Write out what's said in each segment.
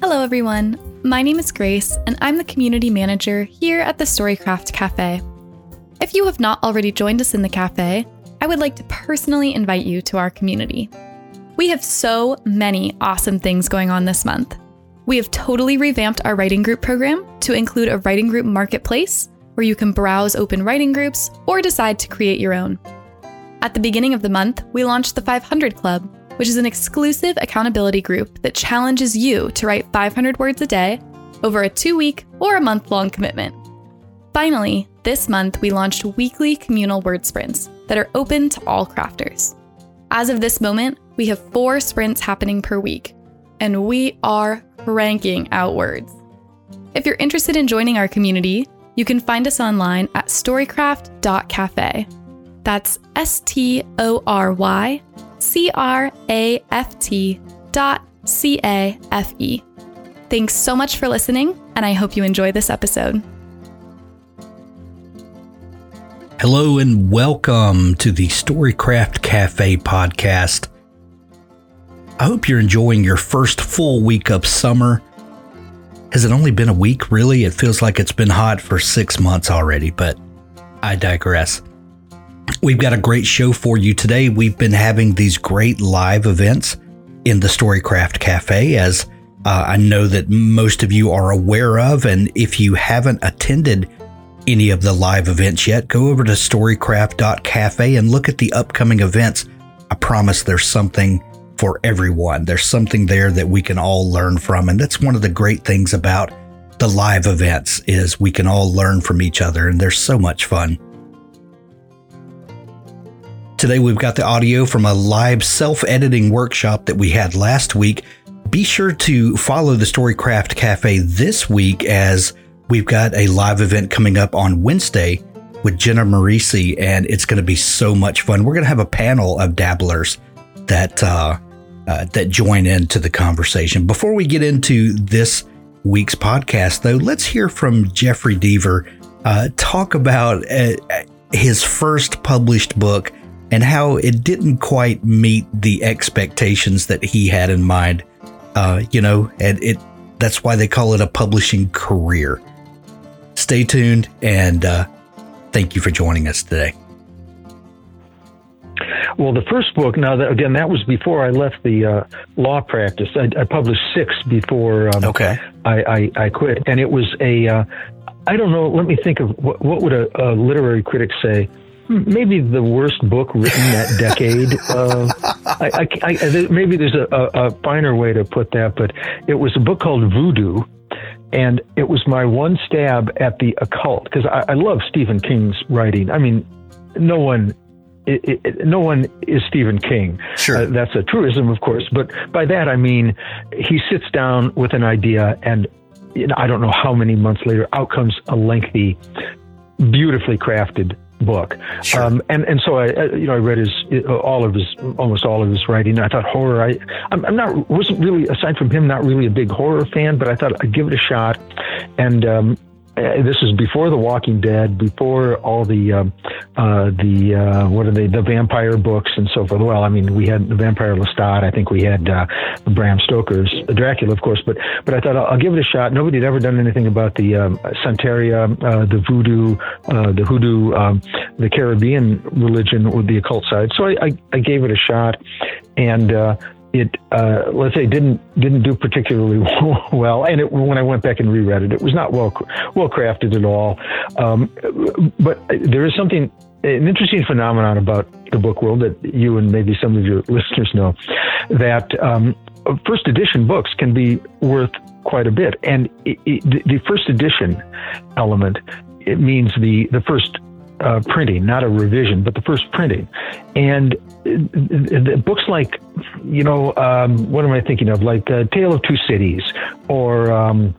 Hello, everyone. My name is Grace, and I'm the community manager here at the Storycraft Cafe. If you have not already joined us in the cafe, I would like to personally invite you to our community. We have so many awesome things going on this month. We have totally revamped our writing group program to include a writing group marketplace where you can browse open writing groups or decide to create your own. At the beginning of the month, we launched the 500 Club, which is an exclusive accountability group that challenges you to write 500 words a day over a two week or a month long commitment. Finally, this month we launched weekly communal word sprints that are open to all crafters. As of this moment, we have four sprints happening per week, and we are ranking out words. If you're interested in joining our community, you can find us online at storycraft.cafe. That's S T O R Y C R A F T dot C A F E. Thanks so much for listening, and I hope you enjoy this episode. Hello, and welcome to the Storycraft Cafe podcast. I hope you're enjoying your first full week of summer. Has it only been a week? Really? It feels like it's been hot for six months already, but I digress. We've got a great show for you today. We've been having these great live events in the Storycraft Cafe, as uh, I know that most of you are aware of. And if you haven't attended any of the live events yet, go over to storycraft.cafe and look at the upcoming events. I promise there's something for everyone. There's something there that we can all learn from. And that's one of the great things about the live events is we can all learn from each other and they're so much fun. Today, we've got the audio from a live self editing workshop that we had last week. Be sure to follow the Storycraft Cafe this week as we've got a live event coming up on Wednesday with Jenna Marisi, and it's going to be so much fun. We're going to have a panel of dabblers that uh, uh, that join into the conversation. Before we get into this week's podcast, though, let's hear from Jeffrey Deaver uh, talk about uh, his first published book and how it didn't quite meet the expectations that he had in mind. Uh, you know, and it that's why they call it a publishing career. Stay tuned, and uh, thank you for joining us today. Well, the first book, now that, again, that was before I left the uh, law practice. I, I, published six before um, okay. I, I, I, quit, and it was a. Uh, I don't know. Let me think of what, what would a, a literary critic say maybe the worst book written that decade. Uh, I, I, I, maybe there's a, a, finer way to put that, but it was a book called Voodoo, and it was my one stab at the occult because I, I, love Stephen King's writing. I mean, no one. It, it, no one is Stephen King. Sure. Uh, that's a truism, of course. But by that, I mean he sits down with an idea, and you know, I don't know how many months later, out comes a lengthy, beautifully crafted book. Sure. Um, and and so I, you know I read his all of his almost all of his writing. I thought horror. I I'm, I'm, not wasn't really aside from him not really a big horror fan, but I thought I'd give it a shot. And um, uh, this is before The Walking Dead, before all the um, uh, the uh, what are they the vampire books and so forth. Well, I mean, we had the Vampire Lestat. I think we had uh, Bram Stoker's Dracula, of course. But but I thought I'll, I'll give it a shot. Nobody had ever done anything about the um, Santeria, uh, the voodoo, the hoodoo, um, the Caribbean religion or the occult side. So I, I, I gave it a shot, and it uh, let's say didn't didn't do particularly well. And it, when I went back and reread it it was not well well crafted at all. Um, but there is something an interesting phenomenon about the book world that you and maybe some of your listeners know that um, first edition books can be worth quite a bit. And it, it, the first edition element it means the the first uh, printing, not a revision, but the first printing. And the books like, you know, um, what am I thinking of? Like uh, Tale of Two Cities or um,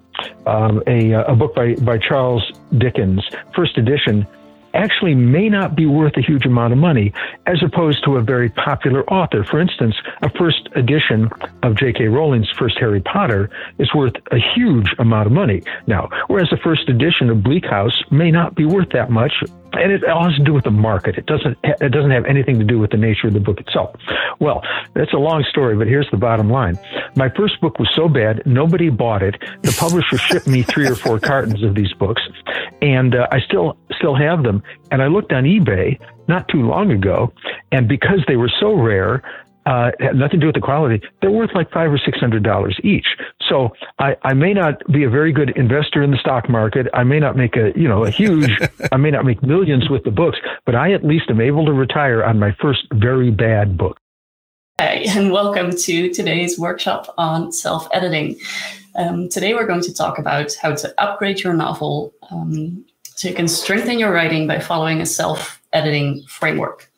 um, a, a book by, by Charles Dickens, first edition actually may not be worth a huge amount of money as opposed to a very popular author. For instance, a first edition of J.K. Rowling's first Harry Potter is worth a huge amount of money now, whereas the first edition of Bleak House may not be worth that much and it all has to do with the market. It doesn't. It doesn't have anything to do with the nature of the book itself. Well, that's a long story, but here's the bottom line. My first book was so bad, nobody bought it. The publisher shipped me three or four cartons of these books, and uh, I still still have them. And I looked on eBay not too long ago, and because they were so rare, uh, had nothing to do with the quality. They're worth like five or six hundred dollars each. So I, I may not be a very good investor in the stock market. I may not make a you know a huge. I may not make millions with the books, but I at least am able to retire on my first very bad book. Hi, and welcome to today's workshop on self-editing. Um, today we're going to talk about how to upgrade your novel um, so you can strengthen your writing by following a self-editing framework.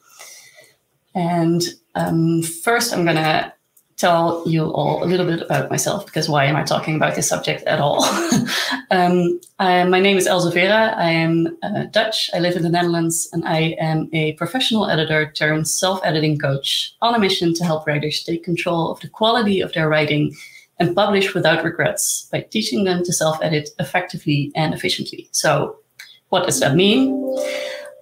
And um, first, I'm going to tell you all a little bit about myself because why am I talking about this subject at all? um, I, my name is Elzevera. I am uh, Dutch. I live in the Netherlands and I am a professional editor turned self editing coach on a mission to help writers take control of the quality of their writing and publish without regrets by teaching them to self edit effectively and efficiently. So, what does that mean?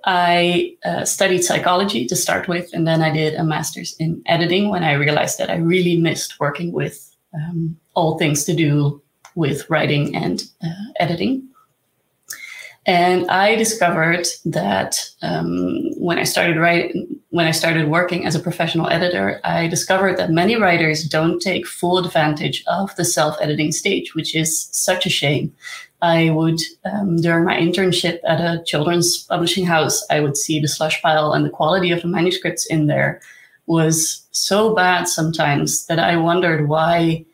I uh, studied psychology to start with, and then I did a master's in editing when I realized that I really missed working with um, all things to do with writing and uh, editing. And I discovered that um, when I started writing, when I started working as a professional editor, I discovered that many writers don't take full advantage of the self-editing stage, which is such a shame I would, um, during my internship at a children's publishing house, I would see the slush pile and the quality of the manuscripts in there was so bad sometimes that I wondered why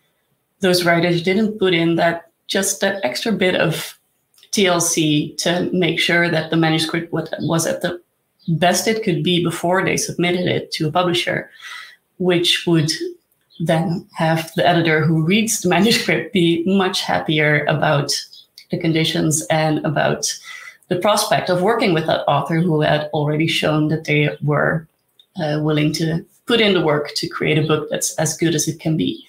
those writers didn't put in that just that extra bit of TLC to make sure that the manuscript was at the best it could be before they submitted it to a publisher, which would then have the editor who reads the manuscript be much happier about the conditions and about the prospect of working with that author who had already shown that they were uh, willing to put in the work to create a book that's as good as it can be.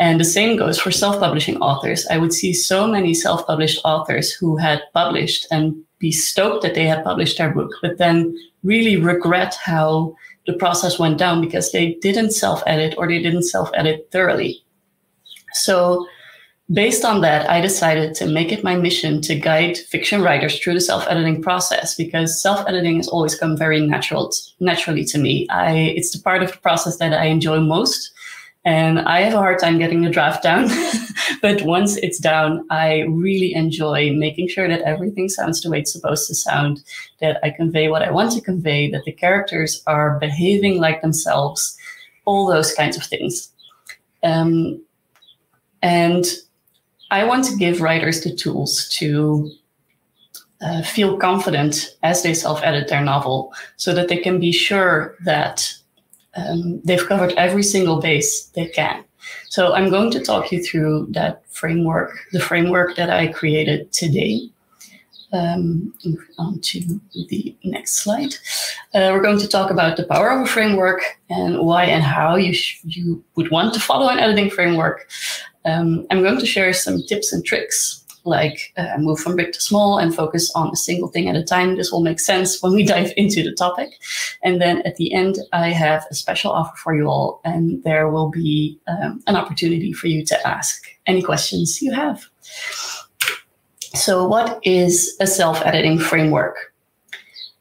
And the same goes for self publishing authors. I would see so many self published authors who had published and be stoked that they had published their book, but then really regret how the process went down because they didn't self edit or they didn't self edit thoroughly. So Based on that, I decided to make it my mission to guide fiction writers through the self-editing process because self-editing has always come very natural naturally to me. I it's the part of the process that I enjoy most. And I have a hard time getting the draft down. but once it's down, I really enjoy making sure that everything sounds the way it's supposed to sound, that I convey what I want to convey, that the characters are behaving like themselves, all those kinds of things. Um, and I want to give writers the tools to uh, feel confident as they self edit their novel so that they can be sure that um, they've covered every single base they can. So I'm going to talk you through that framework, the framework that I created today. Um, on to the next slide. Uh, we're going to talk about the power of a framework and why and how you sh- you would want to follow an editing framework. Um, I'm going to share some tips and tricks like uh, move from big to small and focus on a single thing at a time. This will make sense when we dive into the topic. And then at the end, I have a special offer for you all, and there will be um, an opportunity for you to ask any questions you have. So, what is a self editing framework?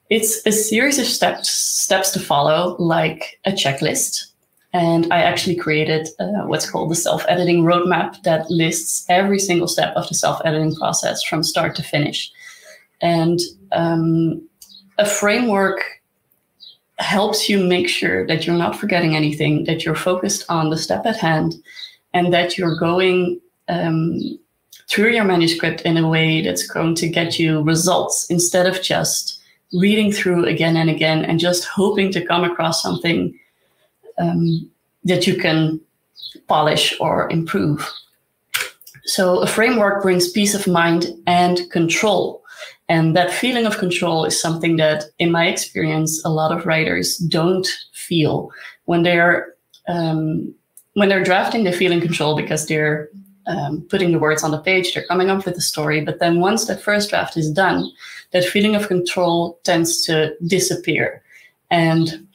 It's a series of steps, steps to follow, like a checklist. And I actually created uh, what's called the self editing roadmap that lists every single step of the self editing process from start to finish. And um, a framework helps you make sure that you're not forgetting anything, that you're focused on the step at hand, and that you're going um, through your manuscript in a way that's going to get you results instead of just reading through again and again and just hoping to come across something um, that you can polish or improve. So a framework brings peace of mind and control. And that feeling of control is something that, in my experience, a lot of writers don't feel when they're um, when they're drafting. They feel in control because they're um, putting the words on the page, they're coming up with the story. But then once that first draft is done, that feeling of control tends to disappear. And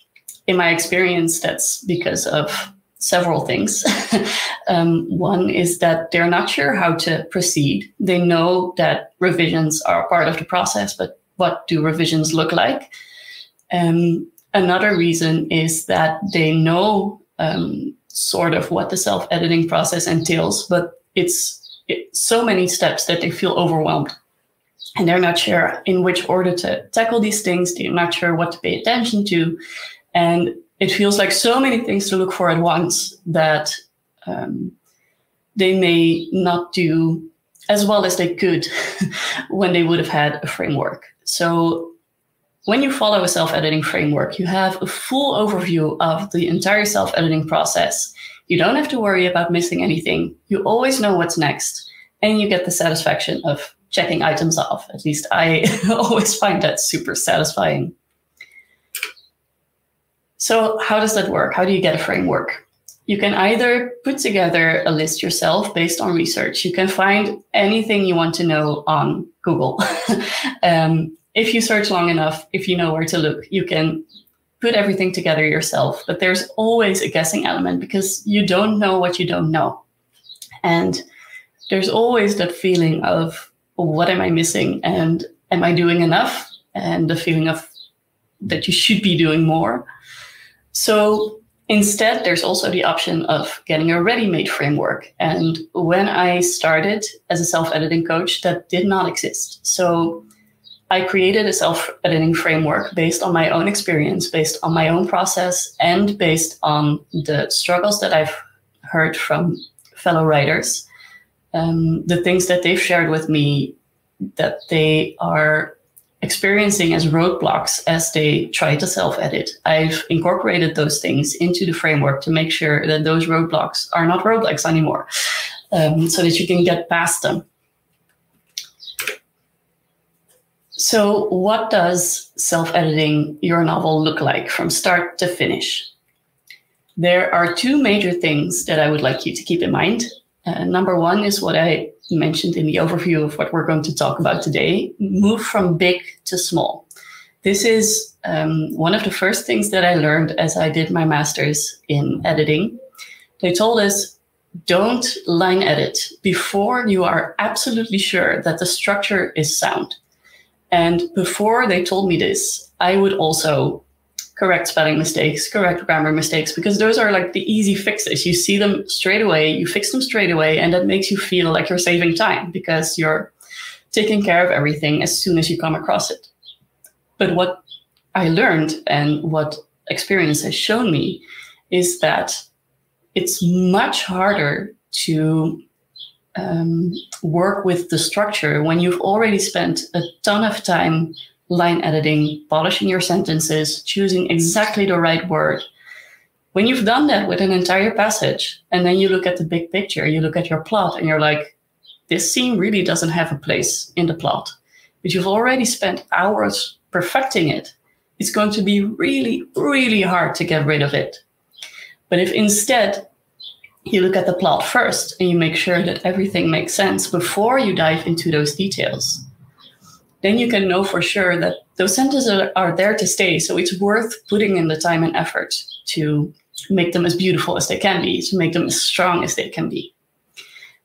in my experience, that's because of several things. um, one is that they're not sure how to proceed. They know that revisions are part of the process, but what do revisions look like? Um, another reason is that they know um, sort of what the self editing process entails, but it's, it's so many steps that they feel overwhelmed and they're not sure in which order to tackle these things. They're not sure what to pay attention to. And it feels like so many things to look for at once that um, they may not do as well as they could when they would have had a framework. So when you follow a self-editing framework, you have a full overview of the entire self-editing process. You don't have to worry about missing anything. You always know what's next, and you get the satisfaction of checking items off. At least I always find that super satisfying. So, how does that work? How do you get a framework? You can either put together a list yourself based on research. You can find anything you want to know on Google. um, if you search long enough, if you know where to look, you can put everything together yourself. But there's always a guessing element because you don't know what you don't know. And there's always that feeling of what am I missing and am I doing enough? And the feeling of that you should be doing more. So instead, there's also the option of getting a ready made framework. And when I started as a self editing coach, that did not exist. So I created a self editing framework based on my own experience, based on my own process, and based on the struggles that I've heard from fellow writers um, the things that they've shared with me that they are experiencing as roadblocks as they try to self edit. I've incorporated those things into the framework to make sure that those roadblocks are not roadblocks anymore um, so that you can get past them. So, what does self editing your novel look like from start to finish? There are two major things that I would like you to keep in mind uh, number one is what I mentioned in the overview of what we're going to talk about today move from big to small. This is um, one of the first things that I learned as I did my master's in editing. They told us don't line edit before you are absolutely sure that the structure is sound. And before they told me this, I would also correct spelling mistakes, correct grammar mistakes, because those are like the easy fixes. You see them straight away, you fix them straight away, and that makes you feel like you're saving time because you're taking care of everything as soon as you come across it. But what I learned and what experience has shown me is that it's much harder to um, work with the structure when you've already spent a ton of time line editing, polishing your sentences, choosing exactly the right word. When you've done that with an entire passage, and then you look at the big picture, you look at your plot, and you're like, this scene really doesn't have a place in the plot. But you've already spent hours perfecting it. It's going to be really, really hard to get rid of it. But if instead you look at the plot first and you make sure that everything makes sense before you dive into those details, then you can know for sure that those centers are, are there to stay. So it's worth putting in the time and effort to make them as beautiful as they can be, to make them as strong as they can be.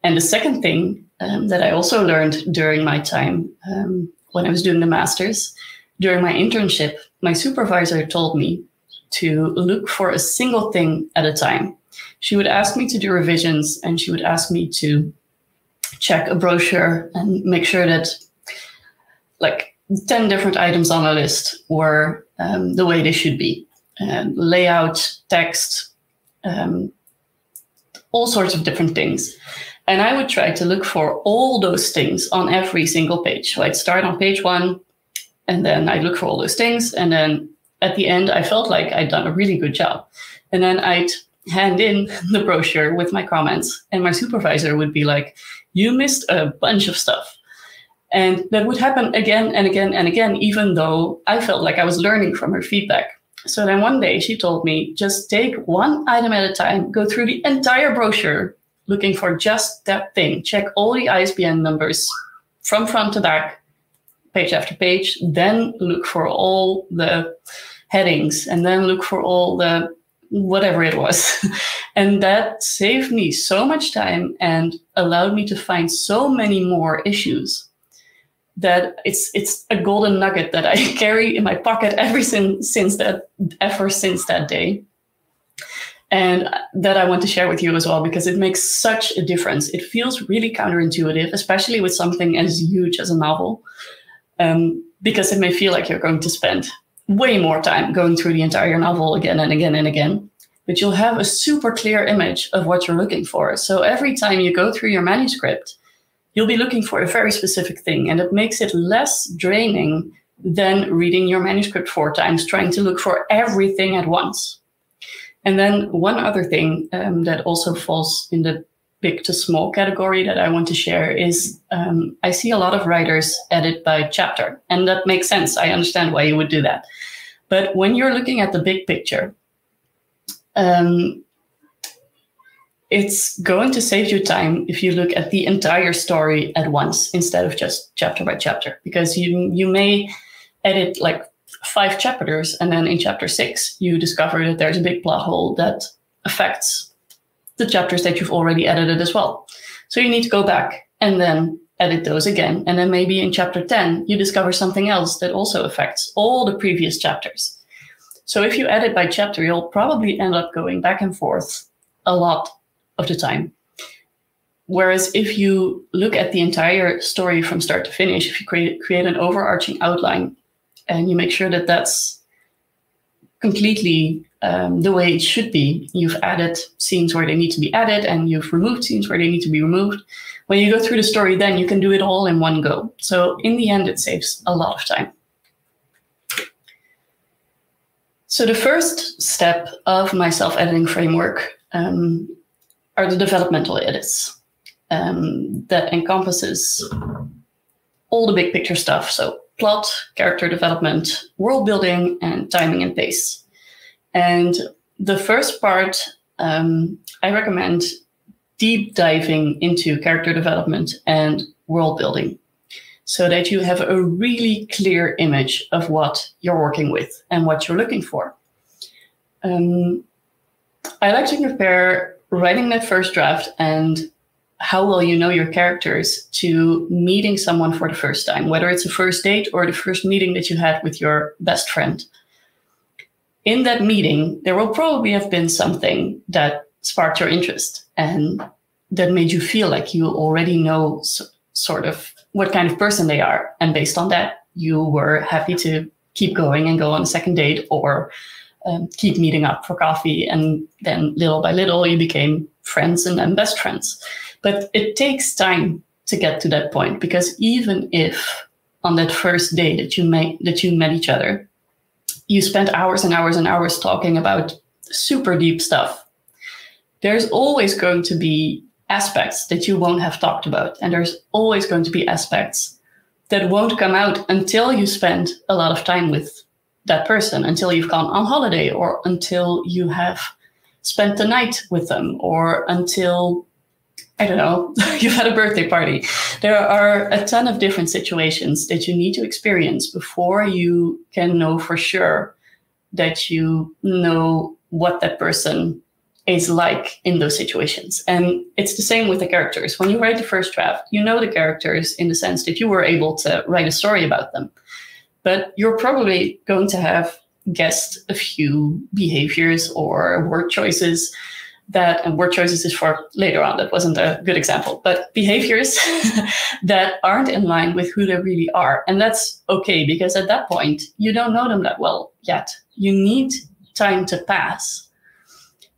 And the second thing um, that I also learned during my time um, when I was doing the master's, during my internship, my supervisor told me to look for a single thing at a time. She would ask me to do revisions and she would ask me to check a brochure and make sure that like 10 different items on a list were um, the way they should be um, layout, text, um, all sorts of different things. And I would try to look for all those things on every single page. So I'd start on page one, And then I'd look for all those things. And then at the end, I felt like I'd done a really good job. And then I'd hand in the brochure with my comments, and my supervisor would be like, You missed a bunch of stuff. And that would happen again and again and again, even though I felt like I was learning from her feedback. So then one day she told me, just take one item at a time, go through the entire brochure looking for just that thing, check all the ISBN numbers from front to back, page after page, then look for all the headings, and then look for all the whatever it was. and that saved me so much time and allowed me to find so many more issues that it's it's a golden nugget that I carry in my pocket ever since since that ever since that day. And that I want to share with you as well because it makes such a difference. It feels really counterintuitive, especially with something as huge as a novel, um, because it may feel like you're going to spend way more time going through the entire novel again and again and again. But you'll have a super clear image of what you're looking for. So every time you go through your manuscript, you'll be looking for a very specific thing, and it makes it less draining than reading your manuscript four times, trying to look for everything at once. And then one other thing um, that also falls in the big to small category that I want to share is um, I see a lot of writers edit by chapter, and that makes sense. I understand why you would do that. But when you're looking at the big picture, um, it's going to save you time if you look at the entire story at once instead of just chapter by chapter because you you may edit like five chapters and then in chapter six you discover that there's a big plot hole that affects the chapters that you've already edited as well. So you need to go back and then edit those again. And then maybe in chapter 10 you discover something else that also affects all the previous chapters. So if you edit by chapter you'll probably end up going back and forth a lot of the time. Whereas if you look at the entire story from start to finish, if you create, create an overarching outline and you make sure that that's completely um, the way it should be, you've added scenes where they need to be added and you've removed scenes where they need to be removed. When you go through the story, then you can do it all in one go. So in the end, it saves a lot of time. So the first step of my self-editing framework um, are the developmental edits um, that encompasses all the big picture stuff. So plot, character development, world building, and timing and pace. And the first part, um, I recommend deep diving into character development and world building so that you have a really clear image of what you're working with and what you're looking for. Um, I like to compare writing that first draft and how well you know your characters to meeting someone for the first time, whether it's a first date or the first meeting that you had with your best friend. In that meeting, there will probably have been something that sparked your interest and that made you feel like you already know so, sort of what kind of person they are. And based on that, you were happy to keep going and go on a second date or um, keep meeting up for coffee. And then little by little, you became friends and then best friends. But it takes time to get to that point because even if on that first day that you met that you met each other, you spent hours and hours and hours talking about super deep stuff. There's always going to be aspects that you won't have talked about, and there's always going to be aspects that won't come out until you spend a lot of time with that person until you've gone on holiday or until you have spent the night with them or until I don't know, you've had a birthday party. There are a ton of different situations that you need to experience before you can know for sure that you know what that person is like in those situations. And it's the same with the characters. When you write the first draft, you know the characters in the sense that you were able to write a story about them but you're probably going to have guessed a few behaviors or word choices that and word choices is for later on that wasn't a good example but behaviors that aren't in line with who they really are. And that's okay because at that point you don't know them that well yet. You need time to pass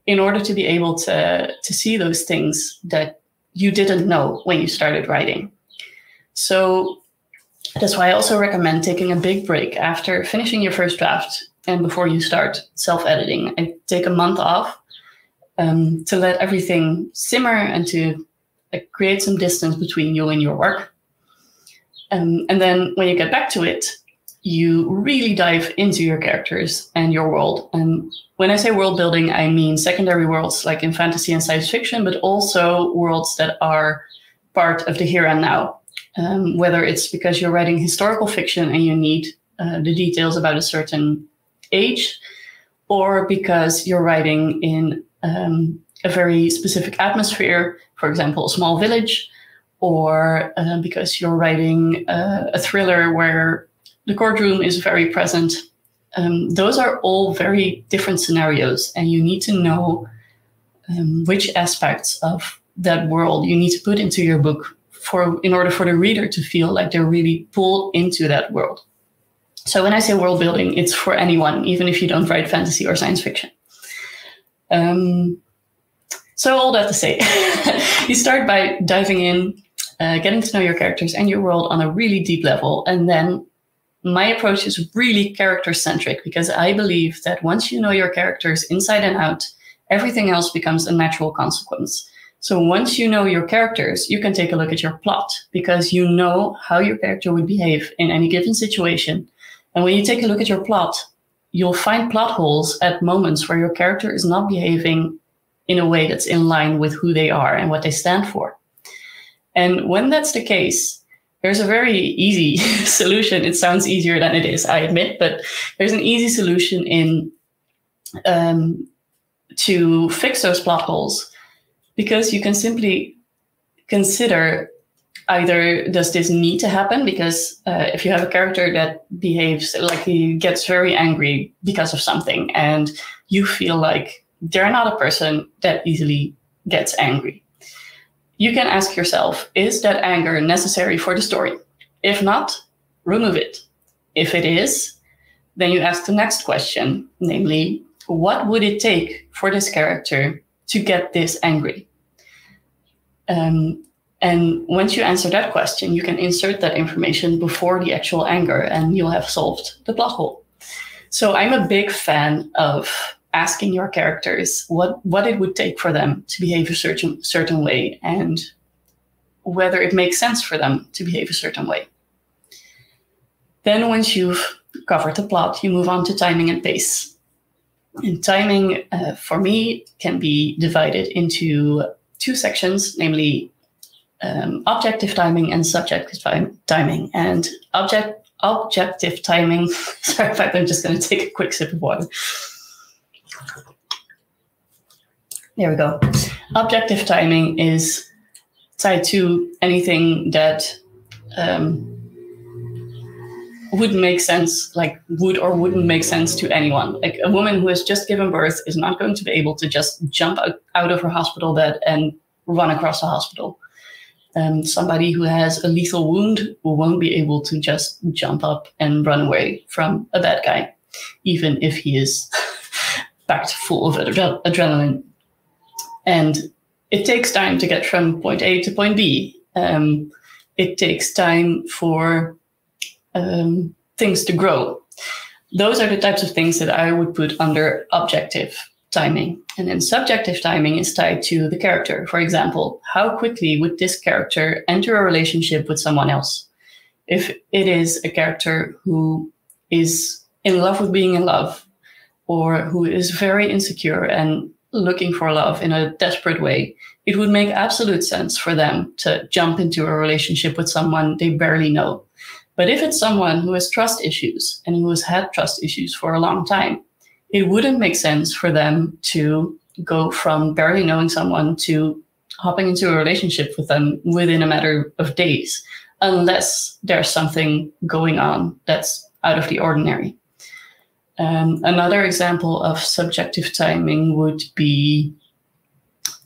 in order to be able to to see those things that you didn't know when you started writing. So that's why I also recommend taking a big break after finishing your first draft and before you start self editing. I take a month off um, to let everything simmer and to like, create some distance between you and your work. Um, and then when you get back to it, you really dive into your characters and your world. And when I say world building, I mean secondary worlds like in fantasy and science fiction, but also worlds that are part of the here and now. Um, whether it's because you're writing historical fiction and you need uh, the details about a certain age, or because you're writing in um, a very specific atmosphere, for example, a small village, or uh, because you're writing uh, a thriller where the courtroom is very present. Um, those are all very different scenarios, and you need to know um, which aspects of that world you need to put into your book for in order for the reader to feel like they're really pulled into that world. So when I say world building, it's for anyone, even if you don't write fantasy or science fiction. Um, so all that to say, you start by diving in, uh, getting to know your characters and your world on a really deep level, and then my approach is really character centric because I believe that once you know your characters inside and out, everything else becomes a natural consequence. So once you know your characters, you can take a look at your plot because you know how your character would behave in any given situation. And when you take a look at your plot, you'll find plot holes at moments where your character is not behaving in a way that's in line with who they are and what they stand for. And when that's the case, there's a very easy solution. It sounds easier than it is, I admit, but there's an easy solution in um, to fix those plot holes because you can simply consider either does this need to happen because uh, if you have a character that behaves like he gets very angry because of something and you feel like they're not a person that easily gets angry you can ask yourself is that anger necessary for the story? If not, remove it. If it is, then you ask the next question, namely, what would it take for this character to get this angry? Um, and once you answer that question, you can insert that information before the actual anger and you'll have solved the plot hole. So I'm a big fan of asking your characters what what it would take for them to behave a certain certain way and whether it makes sense for them to behave a certain way. Then once you've covered the plot, you move on to timing and pace. And timing, uh, for me, can be divided into two sections, namely um, objective timing and subjective time- timing. And object objective timing. Sorry, in fact, I'm just going to take a quick sip of water. There we go. Objective timing is tied to anything that um, would make sense, like would or wouldn't make sense to anyone. Like a woman who has just given birth is not going to be able to just jump out, of her hospital bed and run across the hospital. Um, somebody who has a lethal wound won't be able to just jump up and run away from a bad guy, even if he is packed full of adre- adrenaline. And it takes time to get from point A to point B. Um, it takes time for um, things to grow. Those are the types of things that I would put under objective timing. And then subjective timing is tied to the character. For example, how quickly would this character enter a relationship with someone else? If it is a character who is in love with being in love, or who is very insecure and looking for love in a desperate way, it would make absolute sense for them to jump into a relationship with someone they barely know. But if it's someone who has trust issues and who has had trust issues for a long time, it wouldn't make sense for them to go from barely knowing someone to hopping into a relationship with them within a matter of days, unless there's something going on that's out of the ordinary. Um, another example of subjective timing would be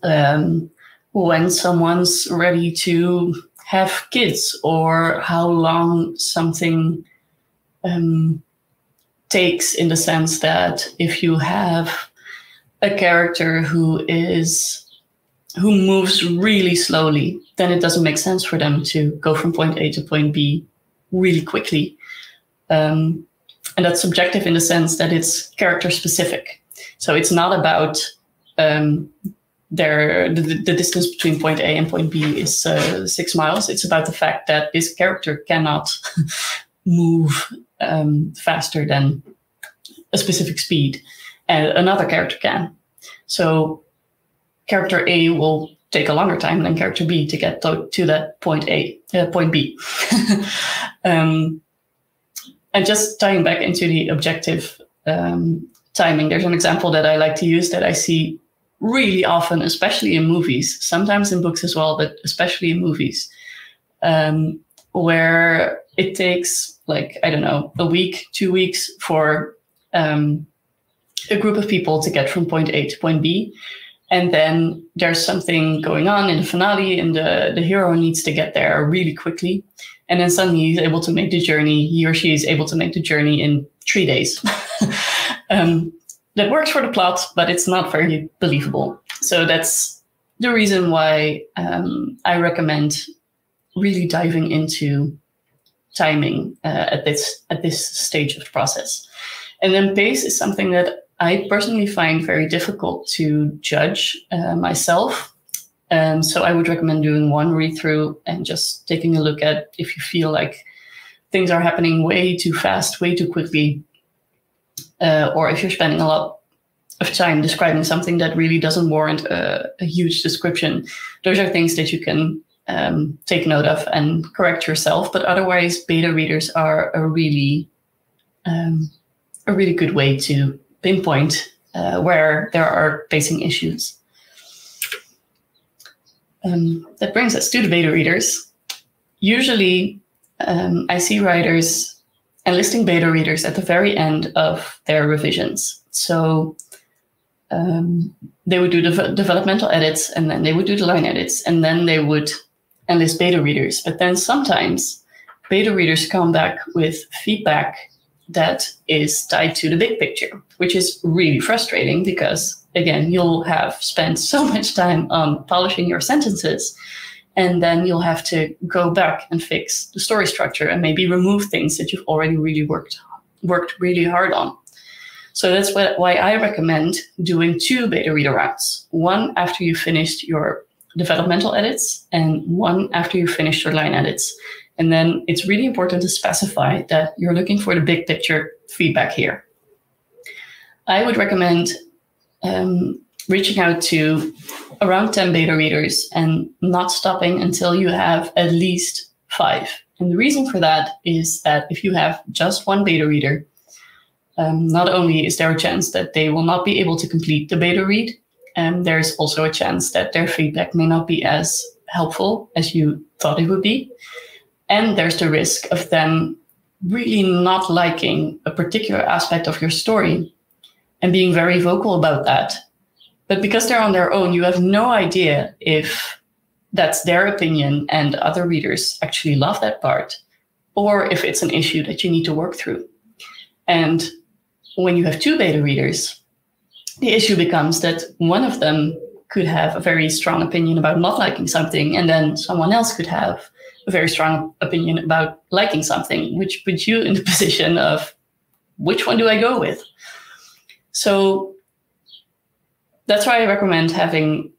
um, when someone's ready to have kids or how long something um, takes in the sense that if you have a character who is who moves really slowly then it doesn't make sense for them to go from point a to point b really quickly. Um, and that's subjective in the sense that it's character specific. So it's not about um, their the, the, distance between point A and point B is uh, six miles. It's about the fact that this character cannot move um, faster than a specific speed, and another character can. So character A will take a longer time than character B to get to, to that point A, uh, point B. um, and just tying back into the objective um, timing, there's an example that I like to use that I see really often, especially in movies, sometimes in books as well, but especially in movies, um, where it takes like, I don't know, a week, two weeks for um, a group of people to get from point A to point B. And then there's something going on in the finale, and the, the hero needs to get there really quickly. And then suddenly he's able to make the journey, he or she is able to make the journey in three days. um, that works for the plot, but it's not very believable. So that's the reason why um, I recommend really diving into timing uh, at this at this stage of the process. And then pace is something that I personally find very difficult to judge uh, myself. Um, so I would recommend doing one read through and just taking a look at if you feel like things are happening way too fast, way too quickly, uh, or if you're spending a lot of time describing something that really doesn't warrant a, a huge description. Those are things that you can um, take note of and correct yourself. But otherwise, beta readers are a really um, a really good way to pinpoint uh, where there are facing issues. Um, that brings us to the beta readers. Usually, um, I see writers enlisting beta readers at the very end of their revisions. So um, they would do the developmental edits and then they would do the line edits and then they would enlist beta readers. But then sometimes beta readers come back with feedback that is tied to the big picture, which is really frustrating because, again, you'll have spent so much time on polishing your sentences. And then you'll have to go back and fix the story structure and maybe remove things that you've already really worked worked really hard on. So that's what, why I recommend doing two beta reader rounds. One after you finished your developmental edits and one after you finished your line edits. And then it's really important to specify that you're looking for the big picture feedback here. I would recommend um, reaching out to around 10 beta readers and not stopping until you have at least five. And the reason for that is that if you have just one beta reader, um, not only is there a chance that they will not be able to complete the beta read, um, there's also a chance that their feedback may not be as helpful as you thought it would be. And there's the risk of them really not liking a particular aspect of your story and being very vocal about that. But because they're on their own, you have no idea if that's their opinion and other readers actually love that part, or if it's an issue that you need to work through. And when you have two beta readers, the issue becomes that one of them could have a very strong opinion about not liking something, and then someone else could have a very strong opinion about liking something, which puts you in the position of which one do I go with? So that's why I recommend having,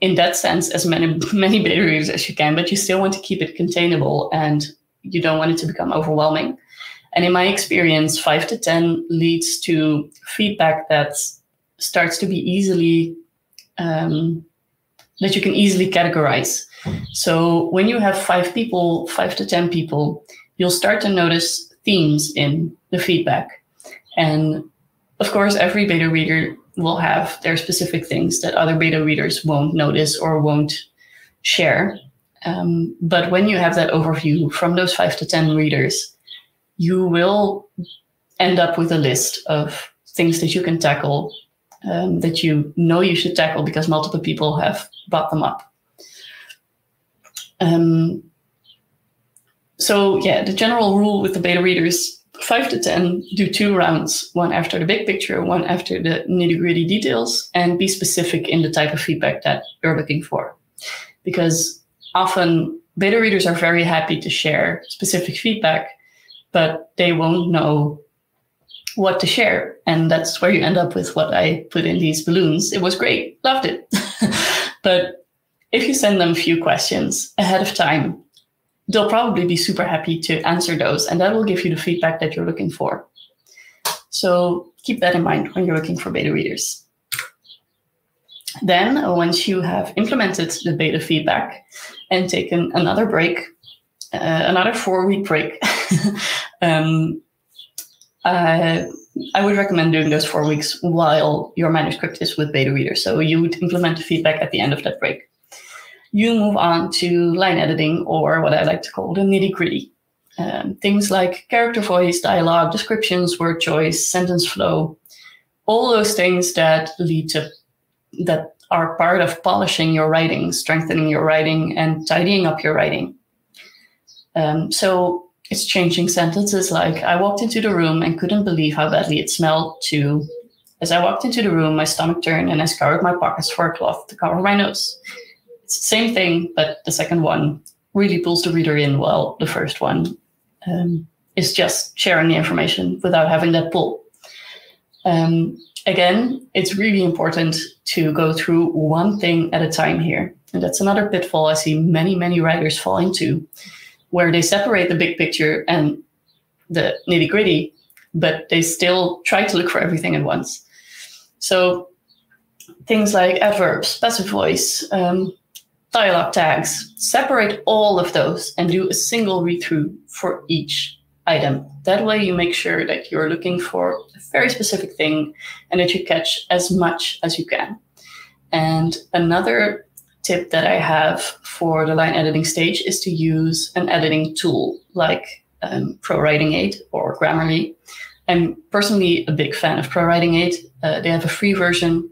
in that sense, as many many beta readers as you can, but you still want to keep it containable and you don't want it to become overwhelming. And in my experience, five to 10 leads to feedback that starts to be easily, um, that you can easily categorize. So when you have five people, five to 10 people, you'll start to notice themes in the feedback. And of course, every beta reader will have their specific things that other beta readers won't notice or won't share. Um, but when you have that overview from those five to 10 readers, you will end up with a list of things that you can tackle um, that you know you should tackle because multiple people have brought them up. Um, so yeah, the general rule with the beta readers, five to 10, do two rounds, one after the big picture, one after the nitty gritty details, and be specific in the type of feedback that you're looking for. Because often beta readers are very happy to share specific feedback, but they won't know what to share. And that's where you end up with what I put in these balloons. It was great, loved it. but if you send them a few questions ahead of time, they'll probably be super happy to answer those, and that will give you the feedback that you're looking for. So keep that in mind when you're looking for beta readers. Then, once you have implemented the beta feedback and taken another break, uh, another four week break, um, uh, I would recommend doing those four weeks while your manuscript is with beta reader. So you would implement the feedback at the end of that break. You move on to line editing, or what I like to call the nitty gritty. Um, things like character voice, dialogue, descriptions, word choice, sentence flow, all those things that lead to that are part of polishing your writing, strengthening your writing, and tidying up your writing. Um, so it's changing sentences like I walked into the room and couldn't believe how badly it smelled to as I walked into the room, my stomach turned and I scoured my pockets for a cloth to cover my nose. Same thing, but the second one really pulls the reader in while the first one um, is just sharing the information without having that pull. Um, again, it's really important to go through one thing at a time here. And that's another pitfall I see many, many writers fall into, where they separate the big picture and the nitty gritty, but they still try to look for everything at once. So things like adverbs, passive voice, um, dialogue tags, separate all of those and do a single read through for each item. That way, you make sure that you're looking for a very specific thing and that you catch as much as you can. And another tip that I have for the line editing stage is to use an editing tool like um, ProWritingAid or Grammarly. I'm personally a big fan of ProWritingAid. Uh, they have a free version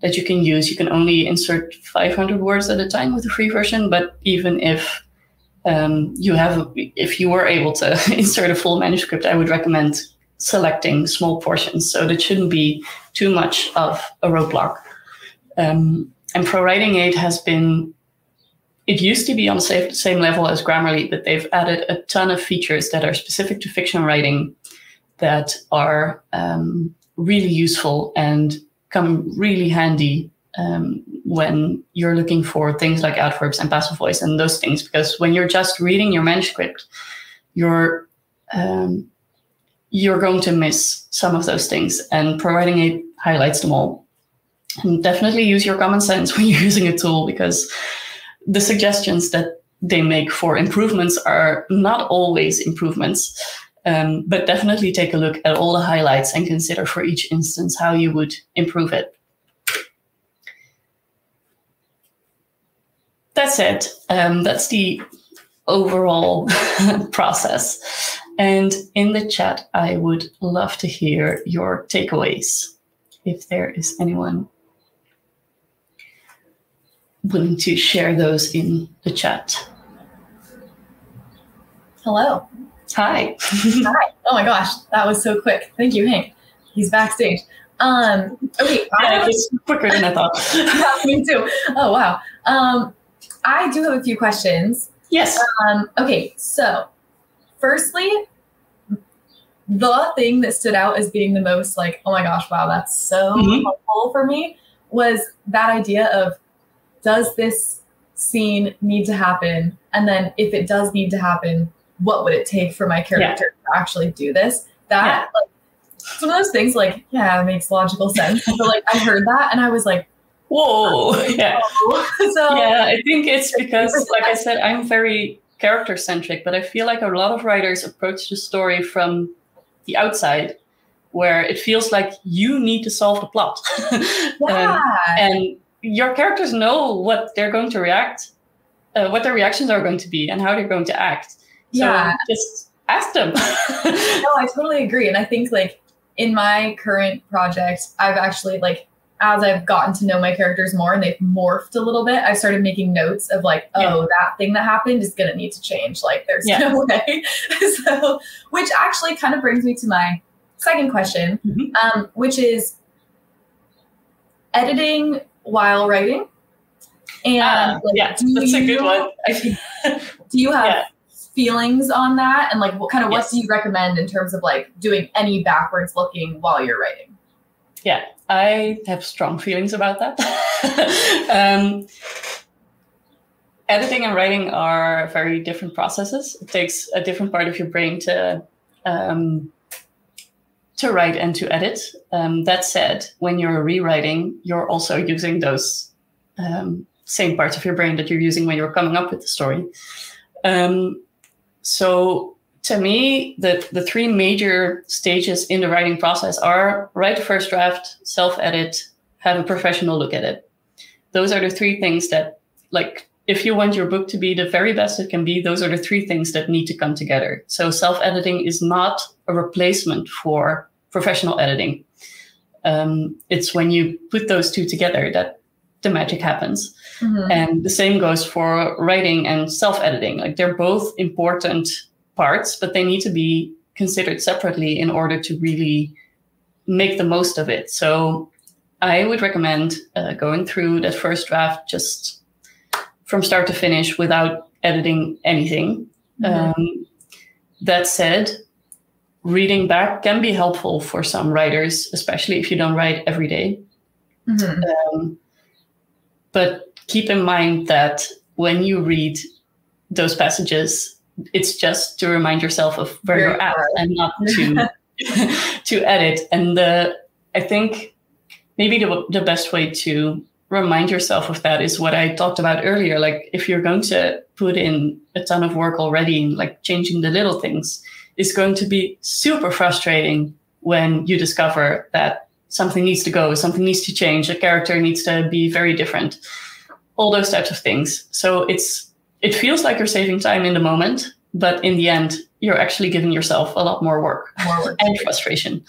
that you can use. You can only insert 500 words at a time with the free version, but even if um, you have, if you were able to insert a full manuscript, I would recommend selecting small portions. So that shouldn't be too much of a roadblock. Um, and ProWritingAid has been, it used to be on the same level as Grammarly, but they've added a ton of features that are specific to fiction writing that are um, really useful and come really handy um, when you're looking for things like adverbs and passive voice and those things. Because when you're just reading your manuscript, you're um, you're going to miss some of those things, and ProWritingAid highlights them all. And definitely use your common sense when you're using a tool because the suggestions that they make for improvements are not always improvements. Um, but definitely take a look at all the highlights and consider for each instance how you would improve it. That's it. Um, that's the overall process. And in the chat, I would love to hear your takeaways if there is anyone willing to share those in the chat. Hello. Hi. Hi. Oh my gosh, that was so quick. Thank you, Hank. He's backstage. Um, okay. Yeah, was quicker than I thought. yeah, me too. Oh wow. Um, I do have a few questions. Yes. Um, okay, so firstly, the thing that stood out as being the most like, oh my gosh, wow, that's so mm-hmm. helpful for me was that idea of does this scene need to happen? And then if it does need to happen, what would it take for my character yeah. to actually do this? That yeah. like some of those things like, yeah, it makes logical sense. So like I heard that and I was like, whoa. Yeah. so yeah, I think it's because like I said, I'm very character centric, but I feel like a lot of writers approach the story from the outside where it feels like you need to solve the plot. Yeah. um, and your characters know what they're going to react, uh, what their reactions are going to be, and how they're going to act. So yeah. just ask them. no, I totally agree. And I think like in my current project, I've actually like as I've gotten to know my characters more and they've morphed a little bit, I started making notes of like, oh, yeah. that thing that happened is gonna need to change. Like there's yeah. no way. so which actually kind of brings me to my second question, mm-hmm. um, which is editing while writing. And Ah, like, yeah, that's a good one. Do you have Yeah. Feelings on that? And like, what kind of Yes. what do you recommend in terms of like doing any backwards looking while you're writing? Yeah, I have strong feelings about that. um, editing and writing are very different processes. It takes a different part of your brain to um, to write and to edit. Um, that said, when you're rewriting, you're also using those um, same parts of your brain that you're using when you're coming up with the story. Um, so to me, the, the three major stages in the writing process are write first draft, self edit, have a professional look at it. Those are the three things that, like, if you want your book to be the very best it can be, those are the three things that need to come together. So self editing is not a replacement for professional editing. Um, it's when you put those two together that the magic happens. Mhm. And the same goes for writing and self editing. Like they're both important parts, but they need to be considered separately in order to really make the most of it. So I would recommend uh, going through that first draft just from start to finish without editing anything. Mhm. Um, that said, reading back can be helpful for some writers, especially if you don't write every day. Mhm. Um, but keep in mind that when you read those passages, it's just to remind yourself of where Very you're at and not to to edit. And the I think maybe the, the best way to remind yourself of that is what I talked about earlier. Like if you're going to put in a ton of work already, like changing the little things, is going to be super frustrating when you discover that something needs to go, something needs to change, a character needs to be very different, all those types of things. So it's it feels like you're saving time in the moment, but in the end, you're actually giving yourself a lot more work More work. and frustration.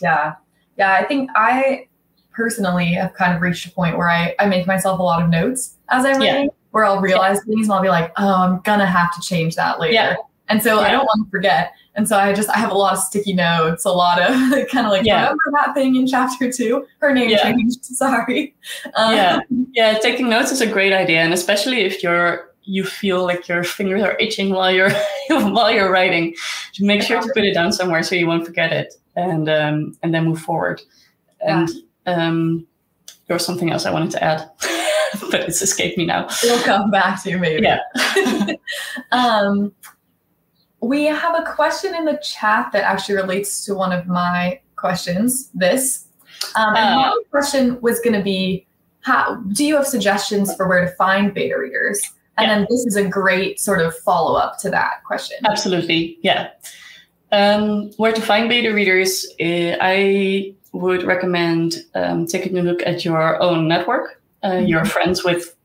Yeah. Yeah. I think I personally have kind of reached a point where I, I make myself a lot of notes as I'm Yeah. writing, where I'll realize things and I'll be like, oh, I'm going to have to change that later. Yeah. And so I don't want to forget. And so I just, I have a lot of sticky notes, a lot of kind of like, Yeah. remember that thing in chapter two? Her name Yeah. changed. Sorry. Um, Yeah. Yeah, taking notes is a great idea, and especially if you're you feel like your fingers are itching while you're while you're writing, make sure to put it down somewhere so you won't forget it, and um, and then move forward. And um, there was something else I wanted to add, but it's escaped me now. It'll come back to you maybe. Yeah. um, we have a question in the chat that actually relates to one of my questions. This, um, and Ah. my question was going to be, how do you have suggestions for where to find beta readers? And Yeah. then this is a great sort of follow up to that question. Absolutely, yeah. Um, where to find beta readers? Uh, I would recommend um, taking a look at your own network, uh, your friends with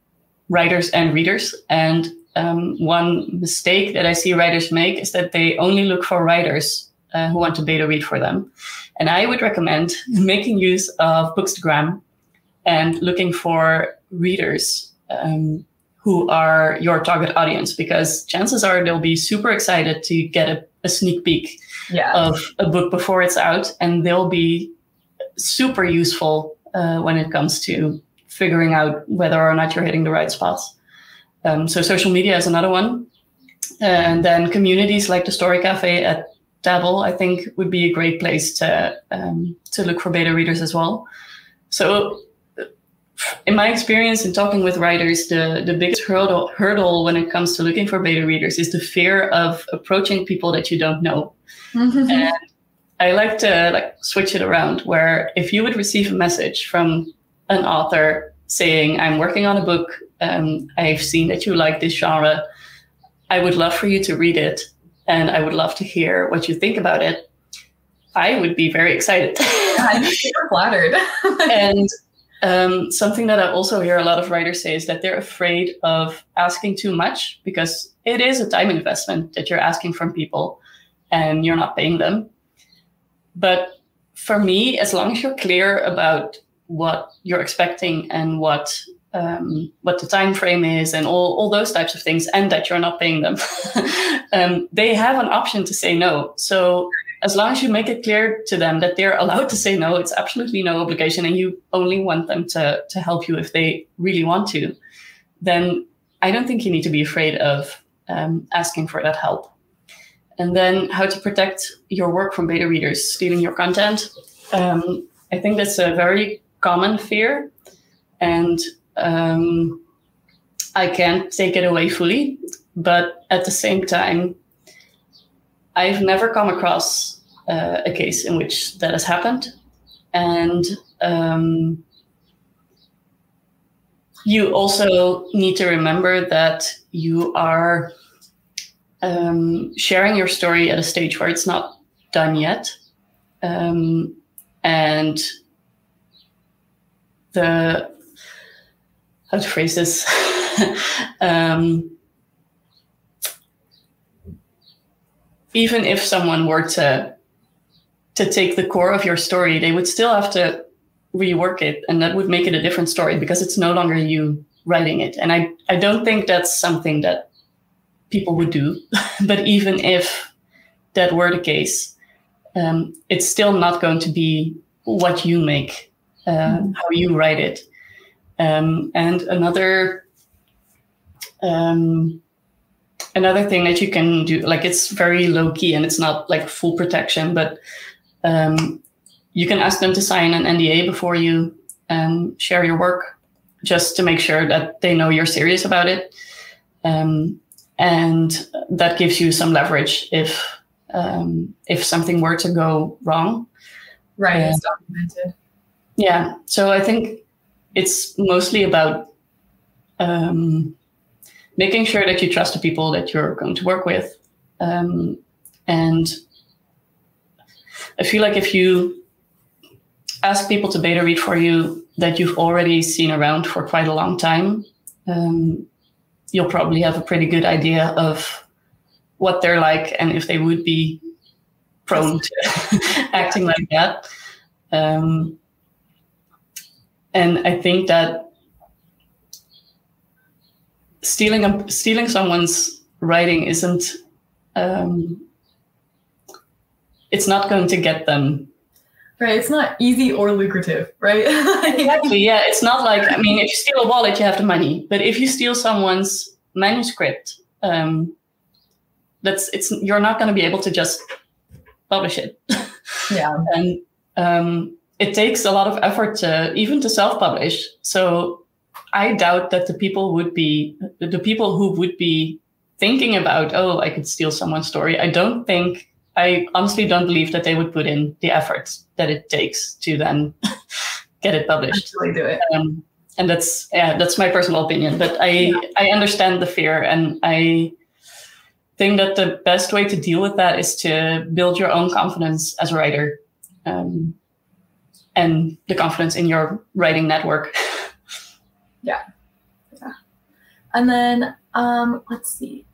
writers and readers. And um, one mistake that I see writers make is that they only look for writers uh, who want to beta read for them. And I would recommend making use of Bookstagram and looking for readers um, who are your target audience because chances are they'll be super excited to get a, a sneak peek Yeah. of a book before it's out and they'll be super useful uh, when it comes to figuring out whether or not you're hitting the right spots um, so social media is another one and then communities like the story cafe at dabble i think would be a great place to um, to look for beta readers as well so in my experience in talking with writers, the, the biggest hurdle, hurdle when it comes to looking for beta readers is the fear of approaching people that you don't know. And I like to like switch it around where if you would receive a message from an author saying, I'm working on a book, um, I've seen that you like this genre, I would love for you to read it and I would love to hear what you think about it. I would be very excited. I'm flattered. and um, something that I also hear a lot of writers say is that they're afraid of asking too much because it is a time investment that you're asking from people and you're not paying them. But for me, as long as you're clear about what you're expecting and what um, what the time frame is and all, all those types of things, and that you're not paying them, um, they have an option to say no. So as long as you make it clear to them that they're allowed to say no, it's absolutely no obligation, and you only want them to to help you if they really want to. then I don't think you need to be afraid of um, asking for that help. And then how to protect your work from beta readers stealing your content. Um, I think that's a very common fear, and um, I can't take it away fully. But at the same time, I've never come across uh, a case in which that has happened. And um, you also need to remember that you are um, sharing your story at a stage where it's not done yet. Um, and the, how to phrase this? um, even if someone were to to take the core of your story, they would still have to rework it, and that would make it a different story because it's no longer you writing it. And I I don't think that's something that people would do. but even if that were the case, um, it's still not going to be what you make, uh, mm-hmm. how you write it. Um, and another um, another thing that you can do, like it's very low key and it's not like full protection, but um, you can ask them to sign an NDA before you um, share your work, just to make sure that they know you're serious about it. Um, and that gives you some leverage if um, if something were to go wrong. Right, documented. Yeah, so I think it's mostly about um, making sure that you trust the people that you're going to work with. Um, and I feel like if you ask people to beta read for you that you've already seen around for quite a long time, um, you'll probably have a pretty good idea of what they're like and if they would be prone to acting like that. Um, and I think that stealing a, stealing someone's writing isn't um, it's not going to get them. Right it's not easy or lucrative right? Exactly yeah it's not like i mean if you steal a wallet you have the money. But if you steal someone's manuscript um, that's it's you're not going to be able to just publish it. Yeah. And um, it takes a lot of effort to even to self-publish so I doubt that the people would be the people who would be thinking about, oh, I could steal someone's story. I don't think I honestly don't believe that they would put in the effort that it takes to then get it published. Actually do it. Um, and that's yeah, that's my personal opinion. But I yeah. I understand the fear, and I think that the best way to deal with that is to build your own confidence as a writer, um, and the confidence in your writing network. Yeah. Yeah. And then um, let's see.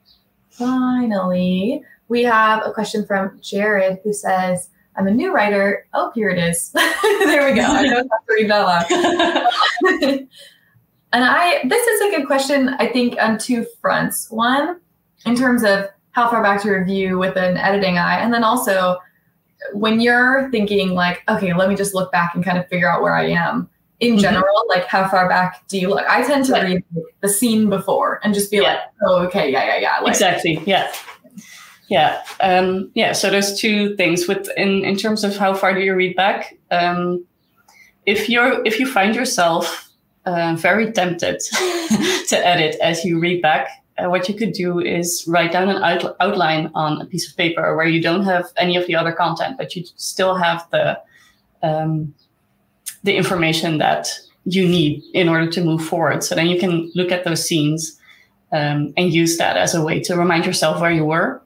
Finally, we have a question from Jared who says, I'm a new writer. Oh, here it is. there we go. I don't have to read that loud. and I this is a good question, I think, on two fronts. One, in terms of how far back to review with an editing eye, and then also when you're thinking like, okay, let me just look back and kind of figure out where I am in mm-hmm. general, like how far back do you look? I tend to read the scene before and just be yeah. like, oh, okay, yeah, yeah, yeah. Like, exactly. Yeah. Yeah. Um, yeah. So there's two things with in, in terms of how far do you read back? Um, if you're if you find yourself uh, very tempted to edit as you read back, uh, what you could do is write down an out- outline on a piece of paper where you don't have any of the other content, but you still have the um, the information that you need in order to move forward. So then you can look at those scenes um, and use that as a way to remind yourself where you were.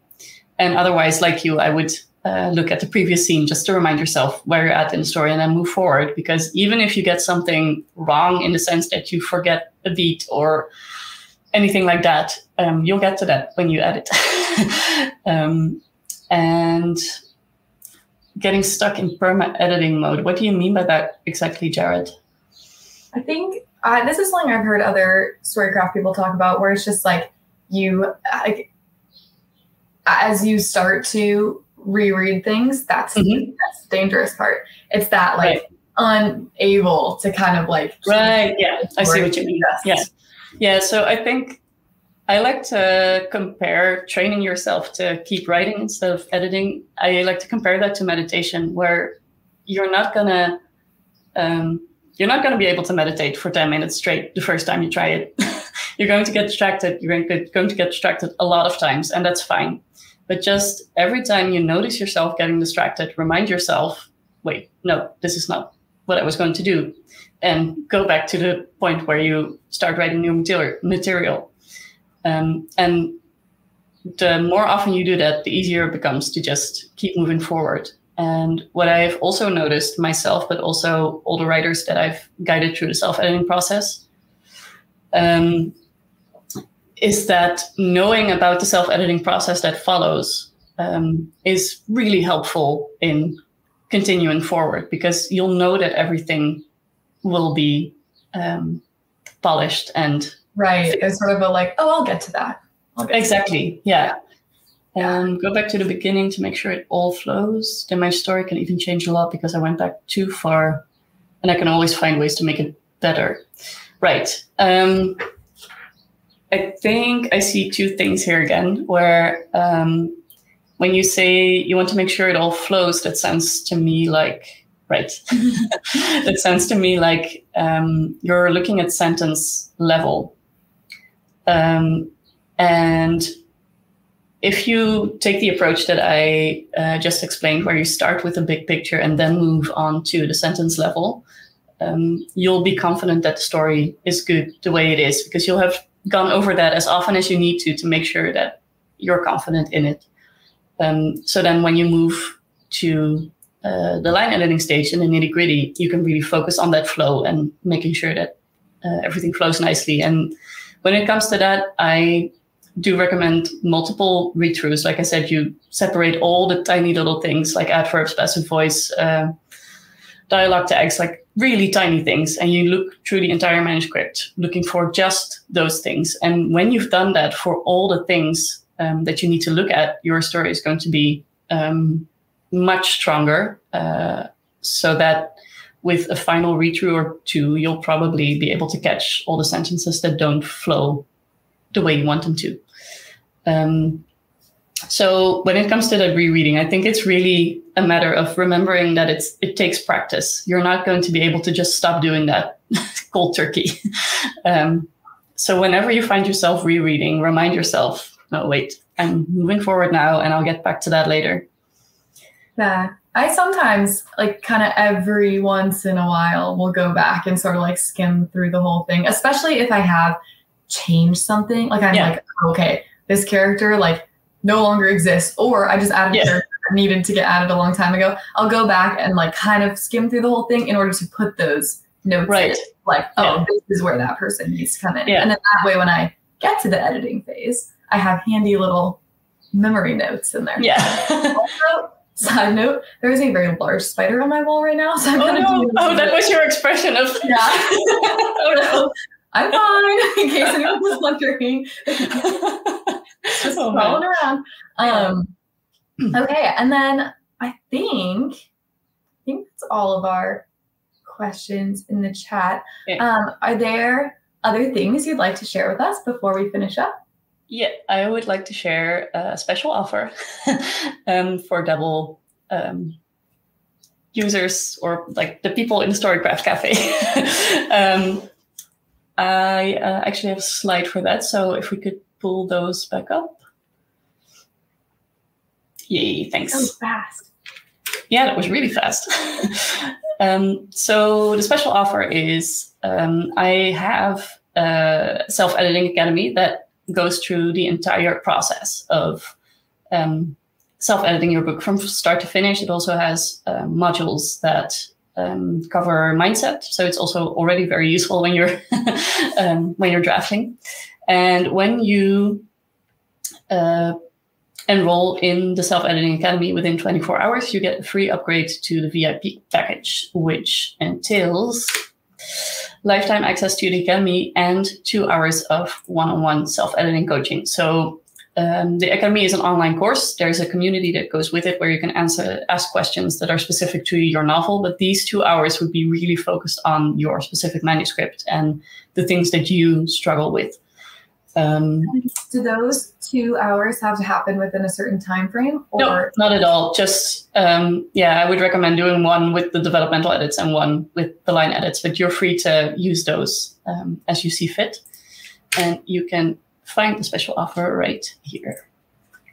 And otherwise, like you, I would uh, look at the previous scene just to remind yourself where you're at in the story and then move forward. Because even if you get something wrong in the sense that you forget a beat or anything like that, um, you'll get to that when you edit. um, and getting stuck in perma editing mode. What do you mean by that exactly, Jared? I think uh, this is something I've heard other storycraft people talk about, where it's just like you, like, as you start to reread things, that's mm-hmm. that's the dangerous part. It's that like right. unable to kind of like right. Yeah, I see what you mean. Yeah, Yeah, so I think I like to compare training yourself to keep writing instead of editing. I like to compare that to meditation, where you're not gonna um, you're not gonna be able to meditate for ten minutes straight the first time you try it. you're going to get distracted. You're going to get distracted a lot of times, and that's fine. But just every time you notice yourself getting distracted, remind yourself, wait, no, this is not what I was going to do. And go back to the point where you start writing new material. Um, and the more often you do that, the easier it becomes to just keep moving forward. And what I've also noticed myself, but also all the writers that I've guided through the self editing process, um, is that knowing about the self editing process that follows um, is really helpful in continuing forward because you'll know that everything will be um, polished and right. There's sort of a like, oh, I'll get to that. exactly. To that. Yeah. yeah. Um, go back to the beginning to make sure it all flows. Then my story can even change a lot because I went back too far, and I can always find ways to make it better. Right. Um, I think I see two things here again, where um, when you say you want to make sure it all flows, that sounds to me like, right. that sounds to me like um, you're looking at sentence level. Um, and if you take the approach that I uh, just explained, where you start with a big picture and then move on to the sentence level, um, you'll be confident that the story is good the way it is because you'll have gone over that as often as you need to to make sure that you're confident in it. Um, so then when you move to uh, the line editing stage in the nitty gritty, you can really focus on that flow and making sure that uh, everything flows nicely. And when it comes to that, I do recommend multiple read throughs. Like I said, you separate all the tiny little things like adverbs, passive voice, uh, dialogue tags, like really tiny things and you look through the entire manuscript looking for just those things. And when you've done that for all the things um, that you need to look at, your story is going to be um, much stronger. Uh, so that with a final read through or two, you'll probably be able to catch all the sentences that don't flow the way you want them to. Um, so when it comes to the rereading, I think it's really a matter of remembering that it's it takes practice. You're not going to be able to just stop doing that cold turkey. um, so whenever you find yourself rereading, remind yourself, no, wait, I'm moving forward now, and I'll get back to that later. Yeah, I sometimes like kind of every once in a while will go back and sort of like skim through the whole thing, especially if I have changed something. Like I'm yeah. like, okay, this character like no longer exists, or I just added yeah. a character that needed to get added a long time ago, I'll go back and like kind of skim through the whole thing in order to put those notes right. in. Like, oh, yeah. this is where that person needs to come in. Yeah. And then that way, when I get to the editing phase, I have handy little memory notes in there. Yeah. also, side note, there is a very large spider on my wall right now. So I'm oh, no. oh that was your expression of yeah. oh, no. I'm fine, in case anyone was wondering just oh, rolling around. Um, okay, and then I think I think that's all of our questions in the chat. Yeah. Um, are there other things you'd like to share with us before we finish up? Yeah, I would like to share a special offer um, for Dabble um, users or like the people in the Storycraft Cafe. um, I uh, actually have a slide for that. So if we could pull those back up. Yay, thanks. So fast. Yeah, that was really fast. um, so the special offer is um, I have a self-editing academy that goes through the entire process of um, self-editing your book from start to finish. It also has uh, modules that um, cover mindset, so it's also already very useful when you're um, when you're drafting. And when you uh, enroll in the Self Editing Academy within 24 hours, you get a free upgrade to the VIP package, which entails lifetime access to the Academy and two hours of one on one self editing coaching. So Um, the Academy is an online course. There's a community that goes with it where you can answer ask questions that are specific to your novel. But these two hours would be really focused on your specific manuscript and the things that you struggle with. Um, Do those two hours have to happen within a certain time frame? Or no, not at all. Just um, yeah, I would recommend doing one with the developmental edits and one with the line edits. But you're free to use those um, as you see fit, and you can find the special offer right here.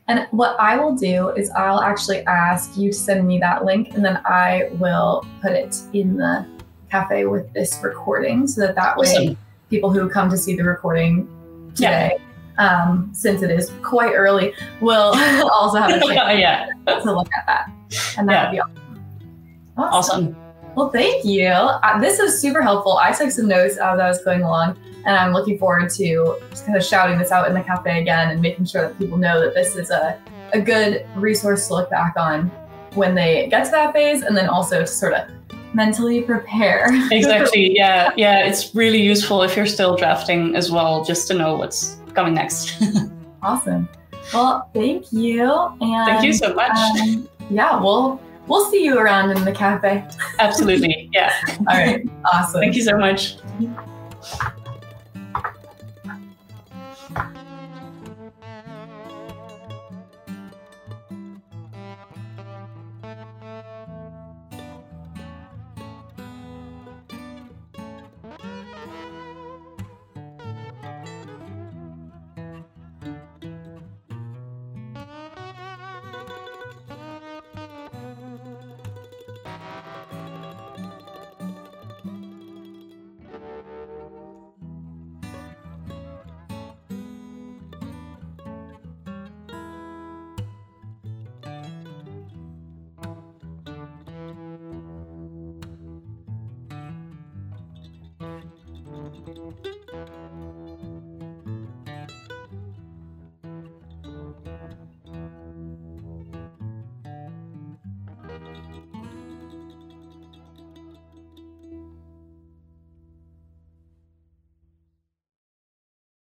And what I will do is I'll actually ask you to send me that link, and then I will put it in the cafe with this recording, so that that way Awesome. people who come to see the recording today, um, since it is quite early, we'll also have a chance yeah, to look at that, and that would be awesome. awesome. Well, thank you. Uh, this is super helpful. I took some notes as I was going along, and I'm looking forward to just kind of shouting this out in the cafe again and making sure that people know that this is a, a good resource to look back on when they get to that phase, and then also to sort of mentally prepare. Exactly. Yeah, yeah. It's really useful if you're still drafting as well, just to know what's coming next. awesome. Well, thank you. And Thank you so much. um, yeah, we'll we'll see you around in the cafe. Absolutely. Yeah. All right. Awesome. Thank you so much.